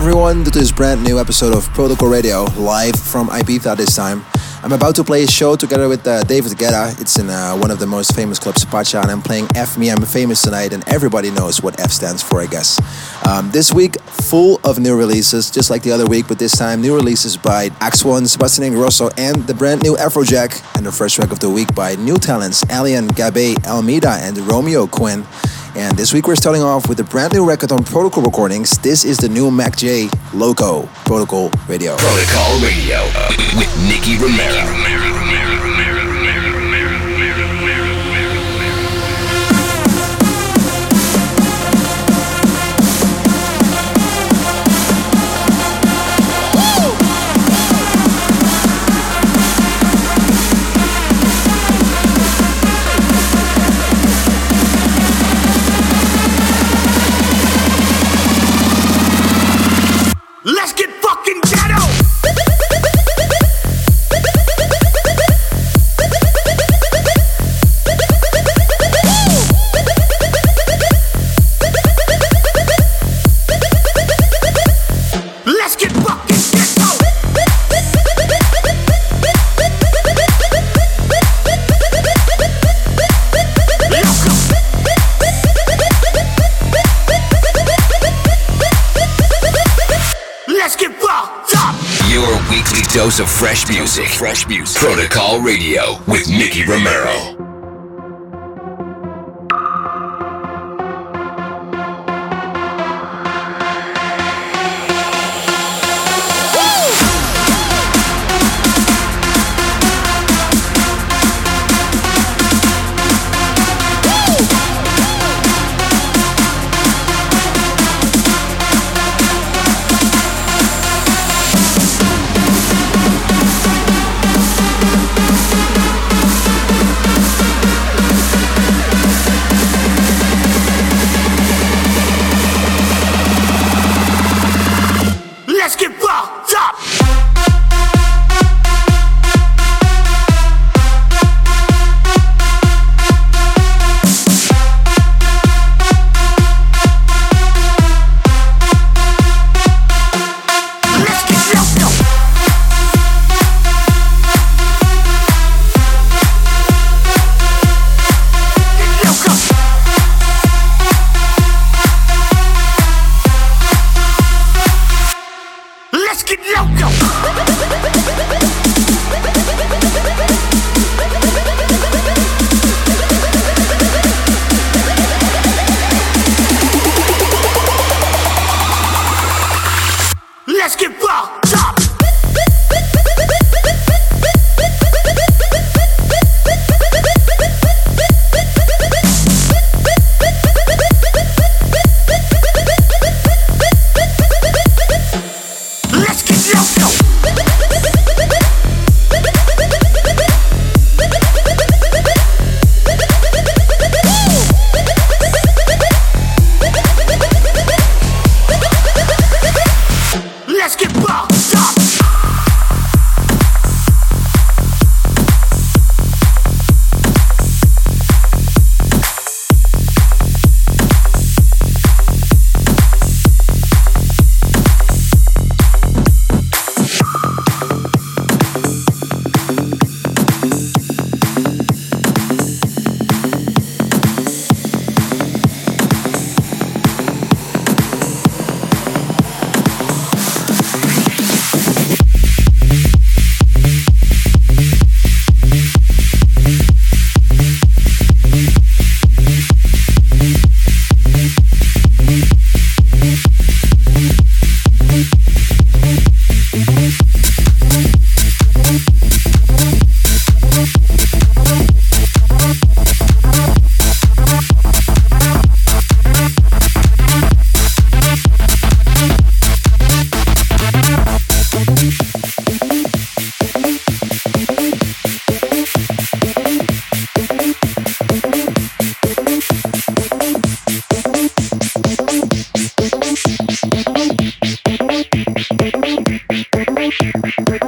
everyone to this brand new episode of Protocol Radio, live from Ibiza this time. I'm about to play a show together with uh, David Guetta. It's in uh, one of the most famous clubs, Pacha, and I'm playing F Me I'm Famous tonight, and everybody knows what F stands for, I guess. Um, this week, full of new releases, just like the other week, but this time, new releases by Axwell, Sebastian Ingrosso, and the brand new Afrojack, and the first track of the week by new talents Alien, Gabe, Almeida, and Romeo Quinn. And this week we're starting off with a brand new record on Protocol Recordings. This is the new Mac J Loco Protocol Radio. Protocol Radio with Nicky Romero. dose of fresh music. Fresh music. Protocol Radio with Nicky Romero.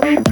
Thank you.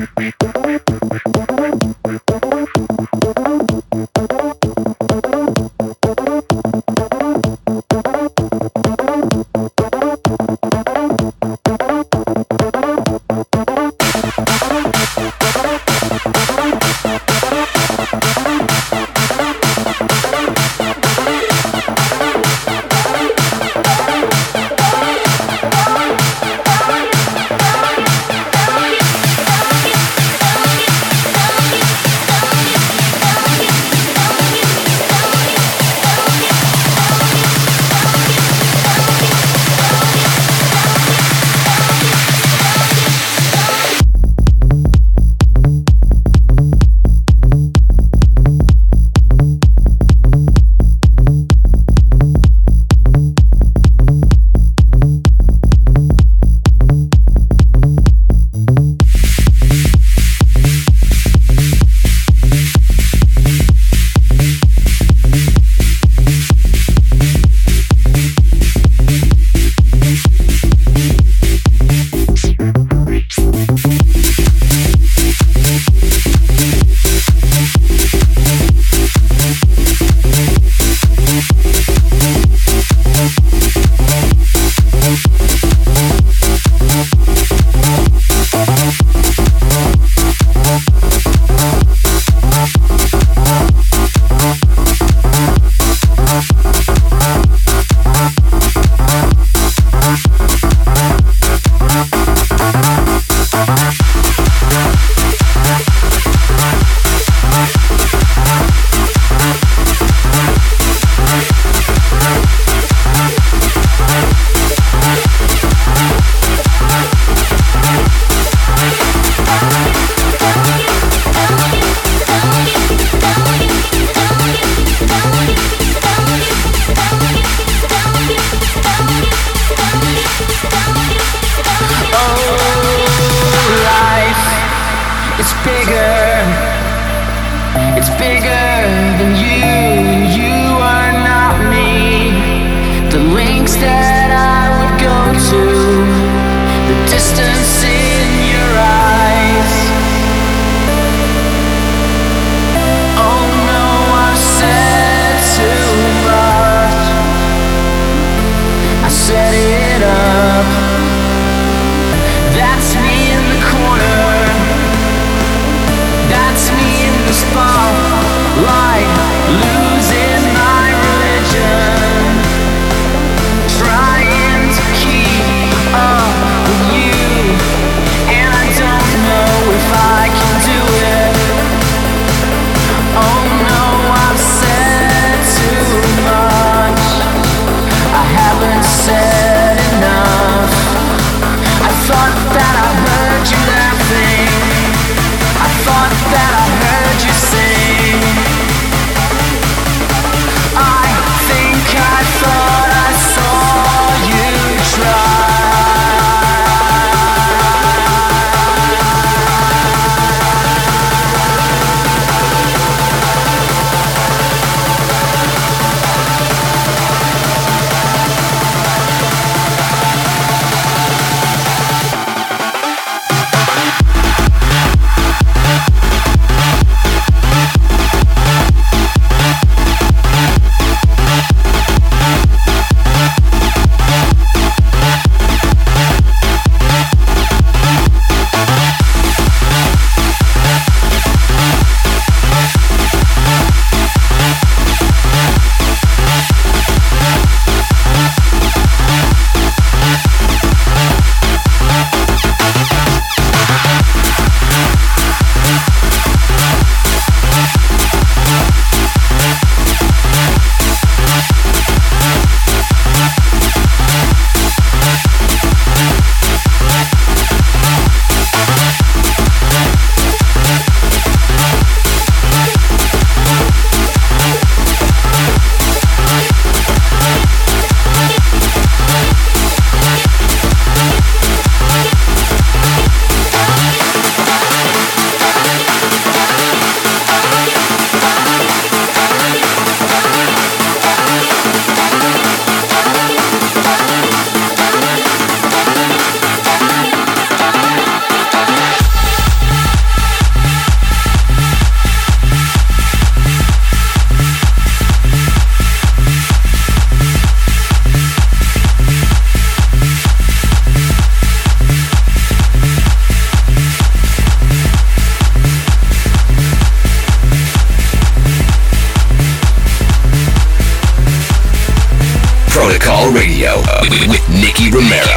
Nicky Romero.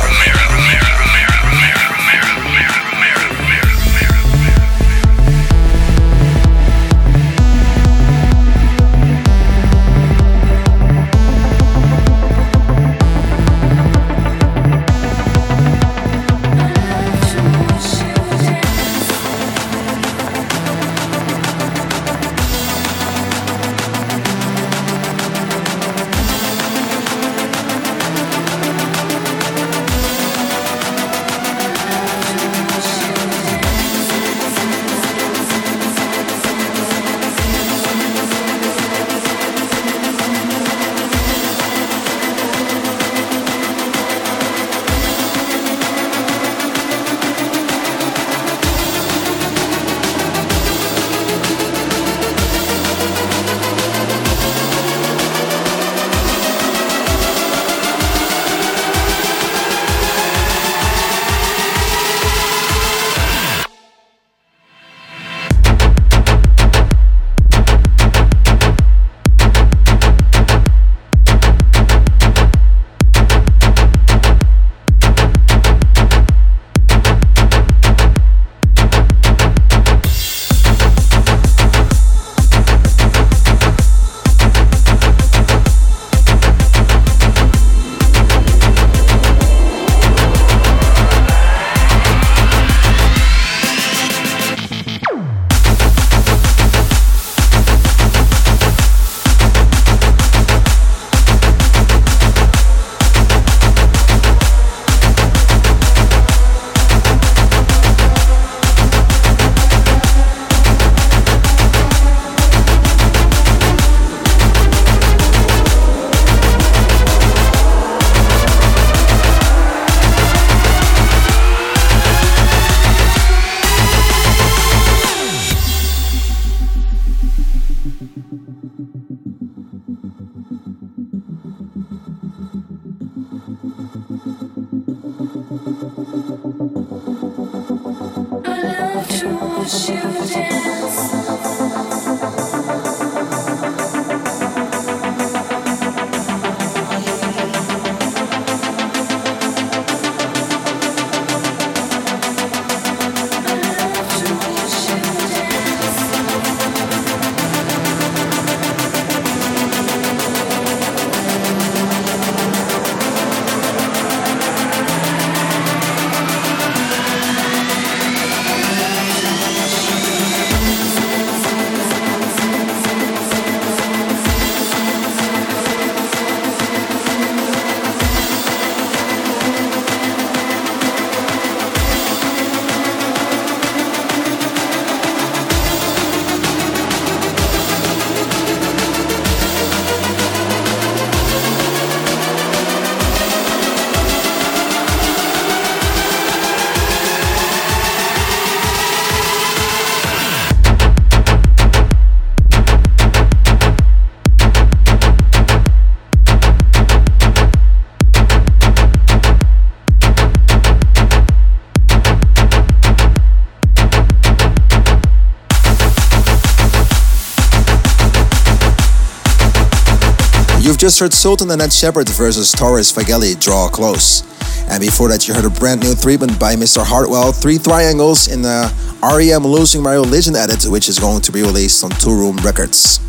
Just heard Sultan and Ned Shepard versus Torres Fagelli draw close. And before that, you heard a brand new treatment by Mr. Hardwell, Three Triangles in the REM Losing My Religion edit, which is going to be released on Toolroom Records.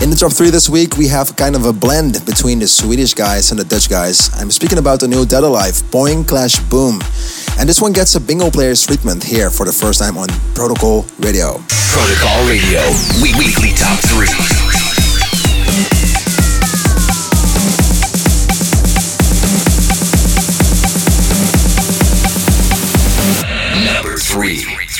In the top three this week, we have kind of a blend between the Swedish guys and the Dutch guys. I'm speaking about the new Dada Life, Boing Clash Boom. And this one gets a Bingo Players' treatment here for the first time on Protocol Radio. Protocol Radio, weekly top three. Three.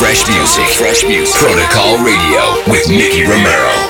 Fresh music. Fresh music. Protocol Radio with Nicky Romero.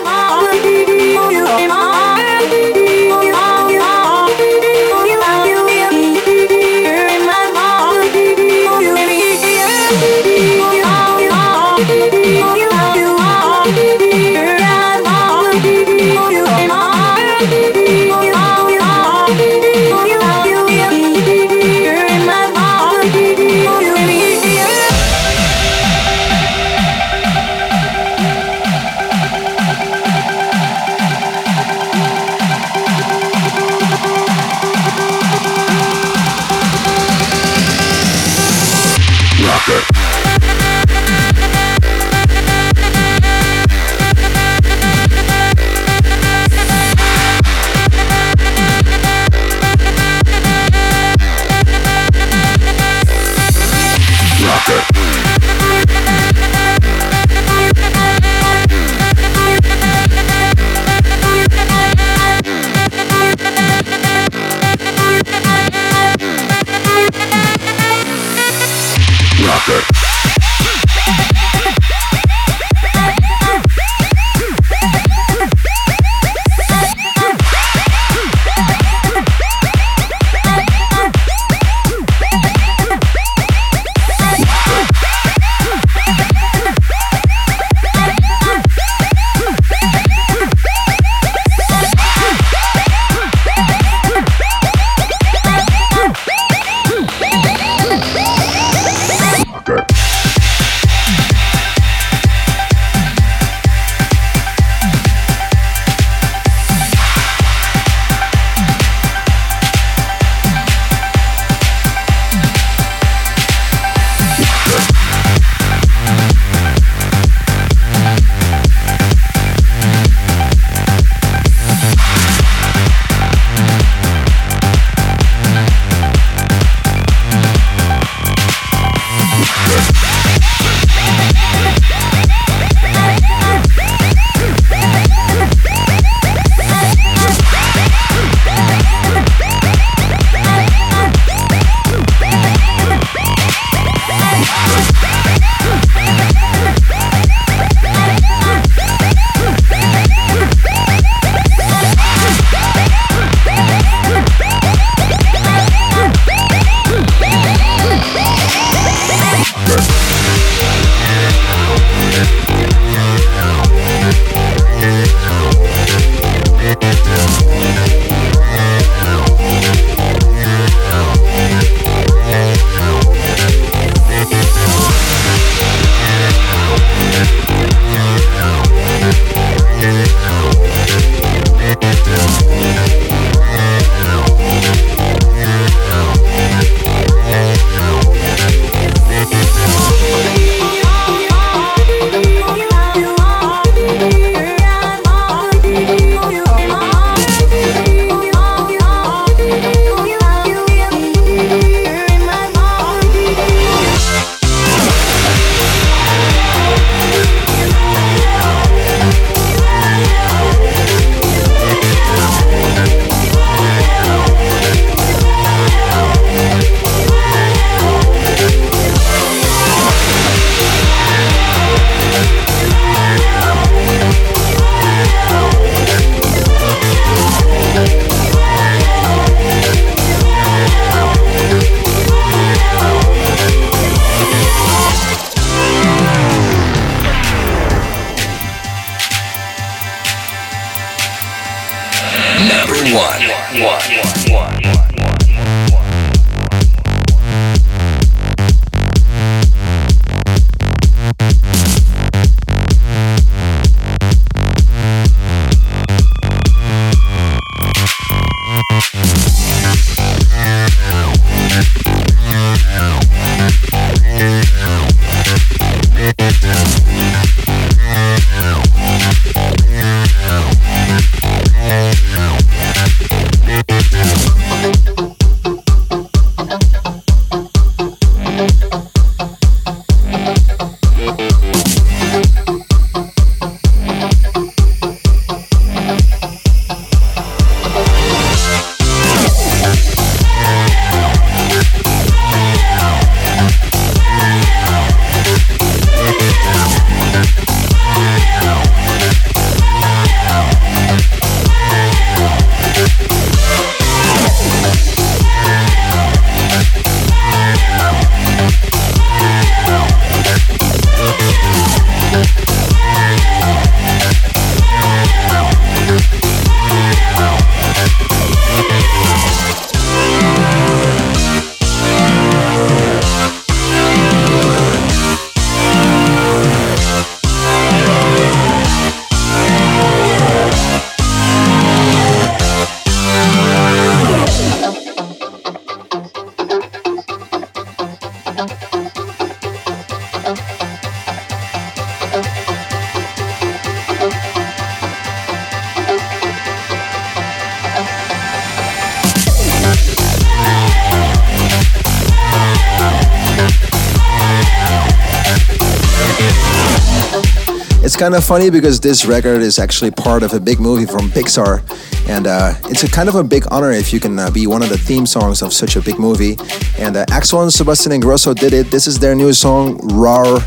Kind of funny because this record is actually part of a big movie from Pixar, and uh, it's a kind of a big honor if you can uh, be one of the theme songs of such a big movie. And uh, Axwell and Sebastian Ingrosso did it. This is their new song, "Rar,"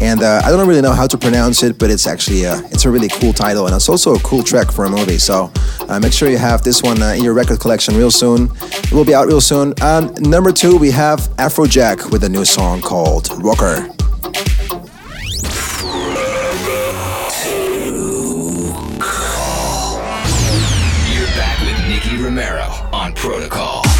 and uh, I don't really know how to pronounce it, but it's actually uh, it's a really cool title, and it's also a cool track for a movie. So uh, make sure you have this one uh, in your record collection real soon. It will be out real soon. And number two, we have Afrojack with a new song called "Rocker." Romero on Protocol.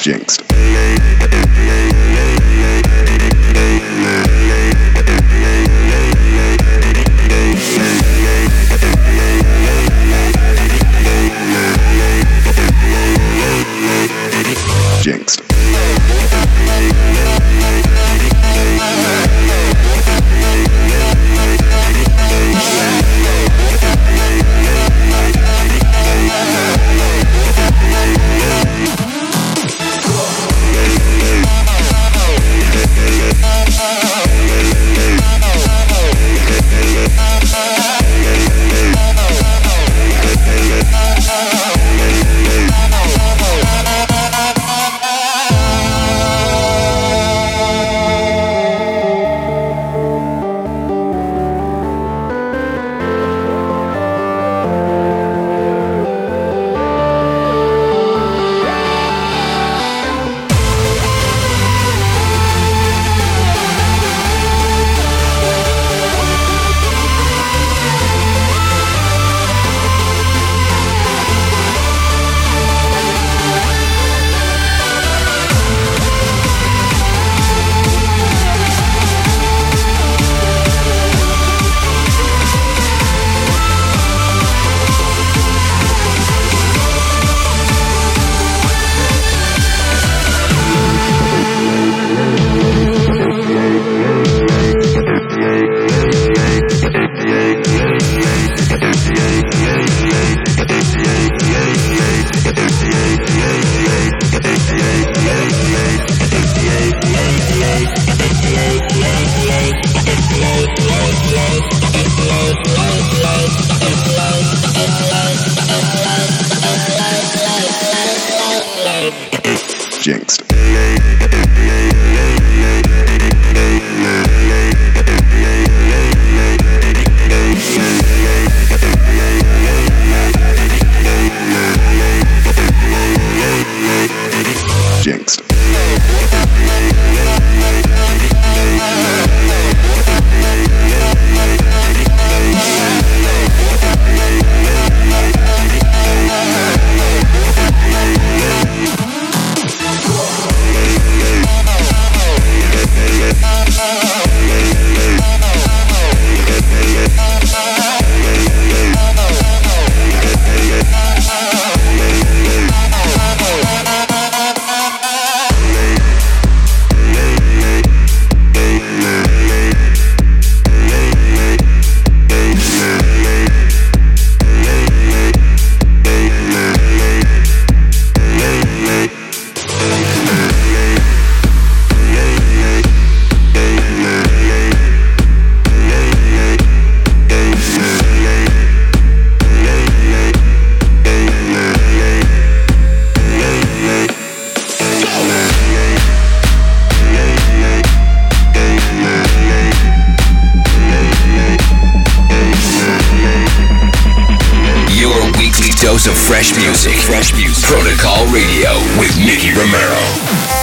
Jinxed. Radio with Nicky Romero.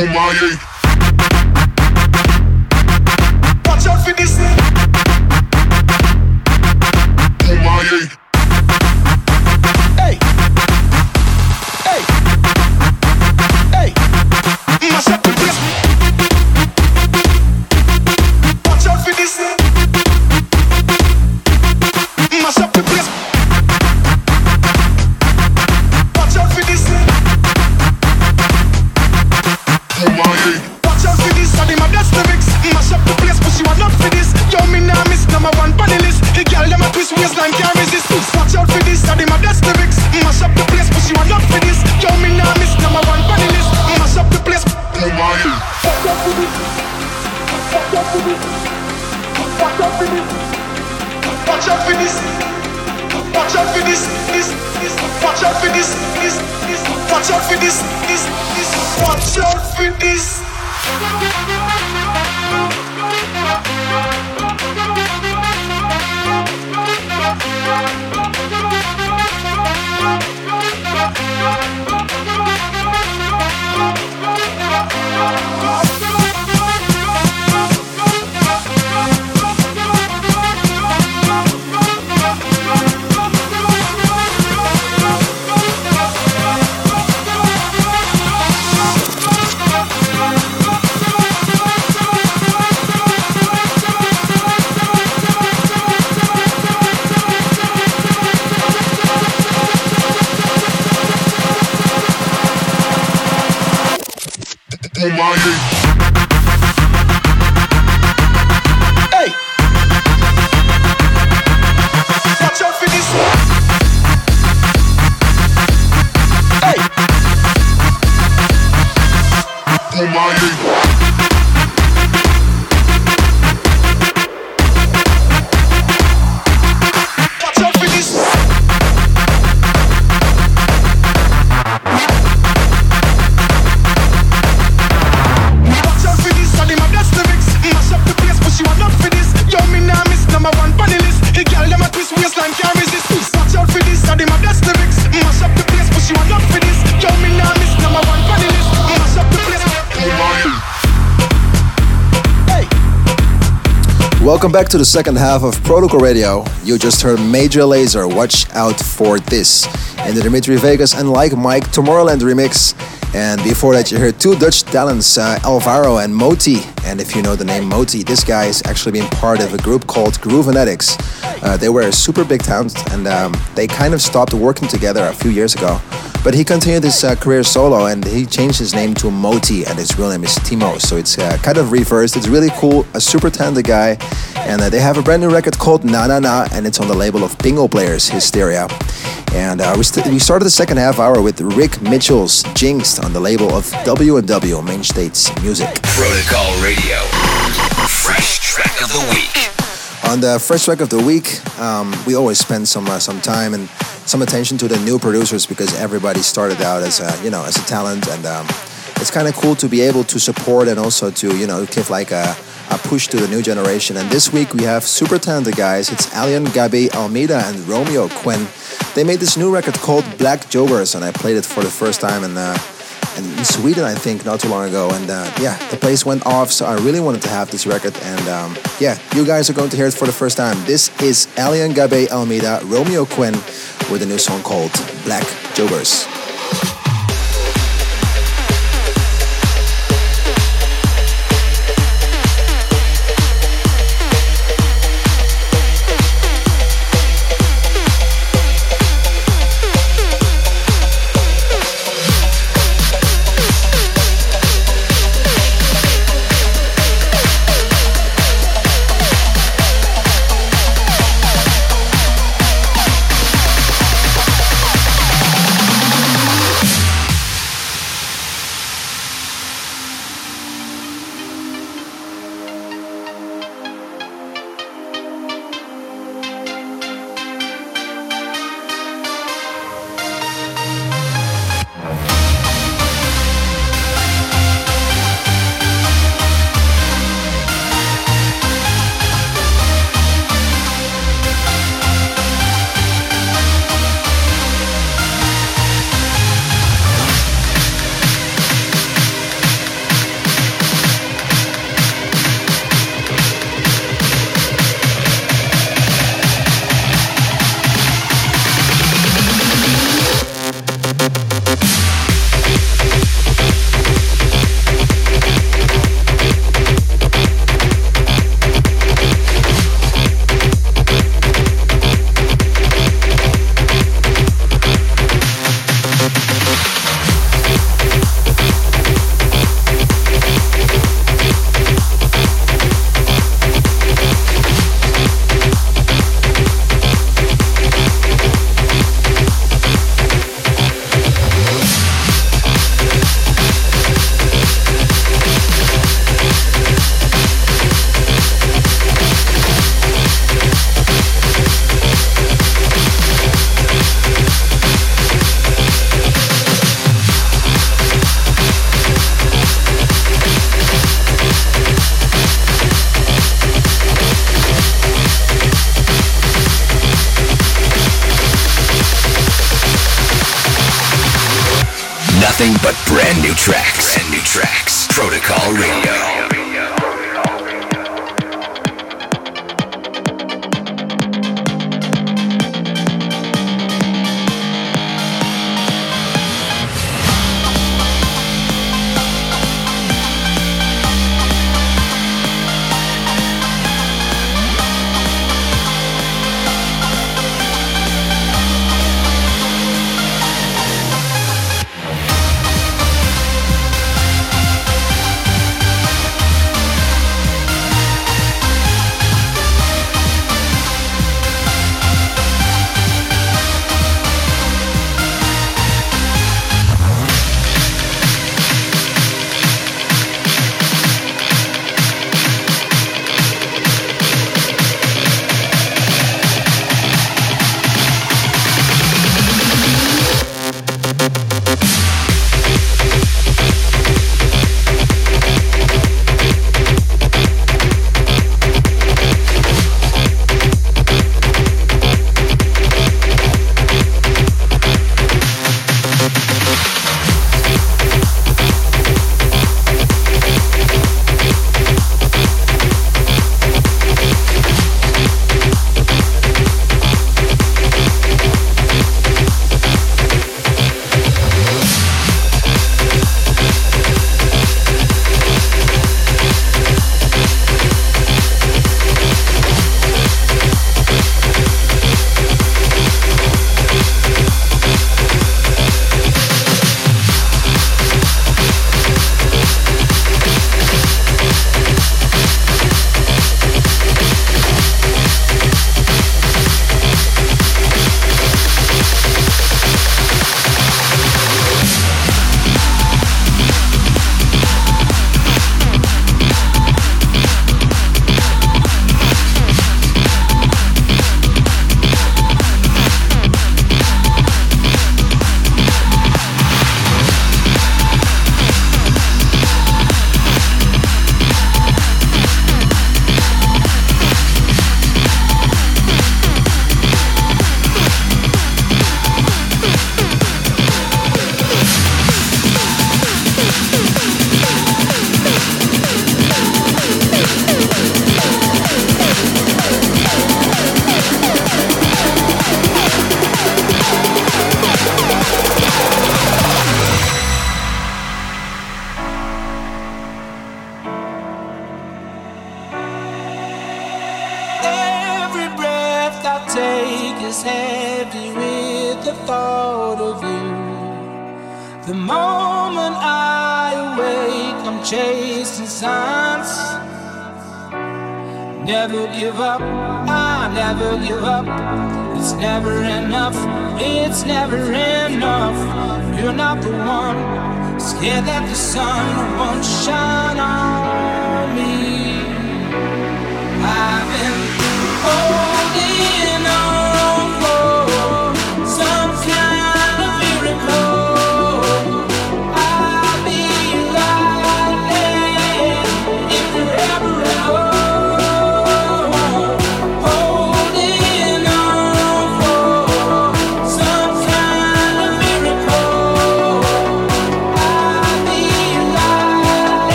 O e my Welcome back to the second half of Protocol Radio. You just heard Major Lazer, Watch Out for This, and the Dimitri Vegas and Like Mike Tomorrowland remix. And before that, you heard two Dutch talents, uh, Alvaro and Moti. And if you know the name Moti, this guy has actually been part of a group called Groovenetics. Uh, they were a super big talent and um, they kind of stopped working together a few years ago. But he continued his uh, career solo and he changed his name to Moti and his real name is Timo. So it's uh, kind of reversed. It's really cool, a super talented guy. And uh, they have a brand new record called Na Na Na and it's on the label of Bingo Players Hysteria. And uh, we, st- we started the second half hour with Rick Mitchell's Jinxed on the label of W&W Mainstage Music. Protocol Radio. Fresh track of the week. On the fresh track of the week, um, we always spend some uh, some time and some attention to the new producers because everybody started out as a you know as a talent and um, it's kind of cool to be able to support and also to you know give like a, a push to the new generation. And this week we have super talented guys. It's Alian Gabi Almeida and Romeo Quinn. They made this new record called Black Joggers and I played it for the first time in, uh, in Sweden I think not too long ago. And uh, yeah the place went off so I really wanted to have this record. And um, yeah you guys are going to hear it for the first time. This is Alian Gabe Almeida Romeo Quinn with a new song called Black Joggers.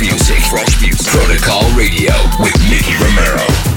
Music. Fresh music. Protocol Radio with Nicky Romero.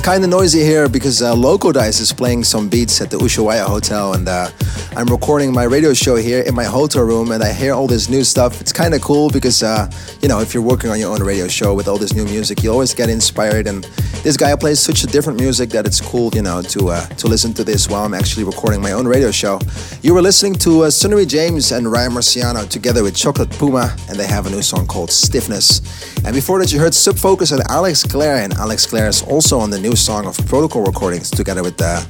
Kind of noisy here because uh, Loco Dice is playing some beats at the Ushuaia Hotel, and uh, I'm recording my radio show here in my hotel room, and I hear all this new stuff. It's kind of cool because, uh, you know, if you're working on your own radio show with all this new music, you always get inspired. And this guy plays such a different music that it's cool, you know, to uh, to listen to this while I'm actually recording my own radio show. You were listening to uh, Sunnery James and Ryan Marciano together with Chocolate Puma, and they have a new song called Stiffness. And before that, you heard Sub Focus and Alex Clare, and Alex Clare is also on the new song of Protocol Recordings together with uh,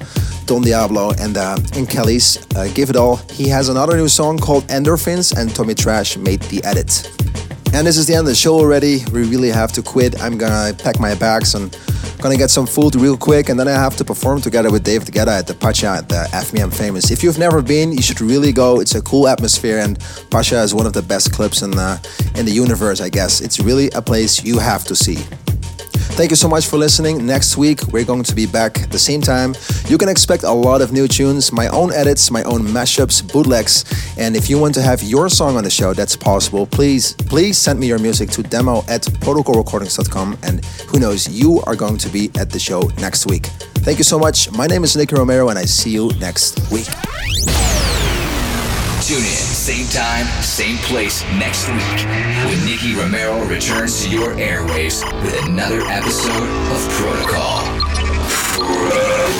Don Diablo and uh, and Kelly's uh, Give It All. He has another new song called Endorphins, and Tommy Trash made the edit. And this is the end of the show already. We really have to quit. I'm gonna pack my bags and gonna get some food real quick, and then I have to perform together with Dave together at the Pacha at the FMM Famous. If you've never been, you should really go. It's a cool atmosphere, and Pacha is one of the best clubs in the in the universe, I guess. It's really a place you have to see. Thank you so much for listening. Next week, we're going to be back at the same time. You can expect a lot of new tunes, my own edits, my own mashups, bootlegs. And if you want to have your song on the show, that's possible. Please, please send me your music to demo at protocolrecordings.com. And who knows, you are going to be at the show next week. Thank you so much. My name is Nicky Romero, and I see you next week. Tune in, same time, same place next week when Nicky Romero returns to your airwaves with another episode of Protocol. Protocol.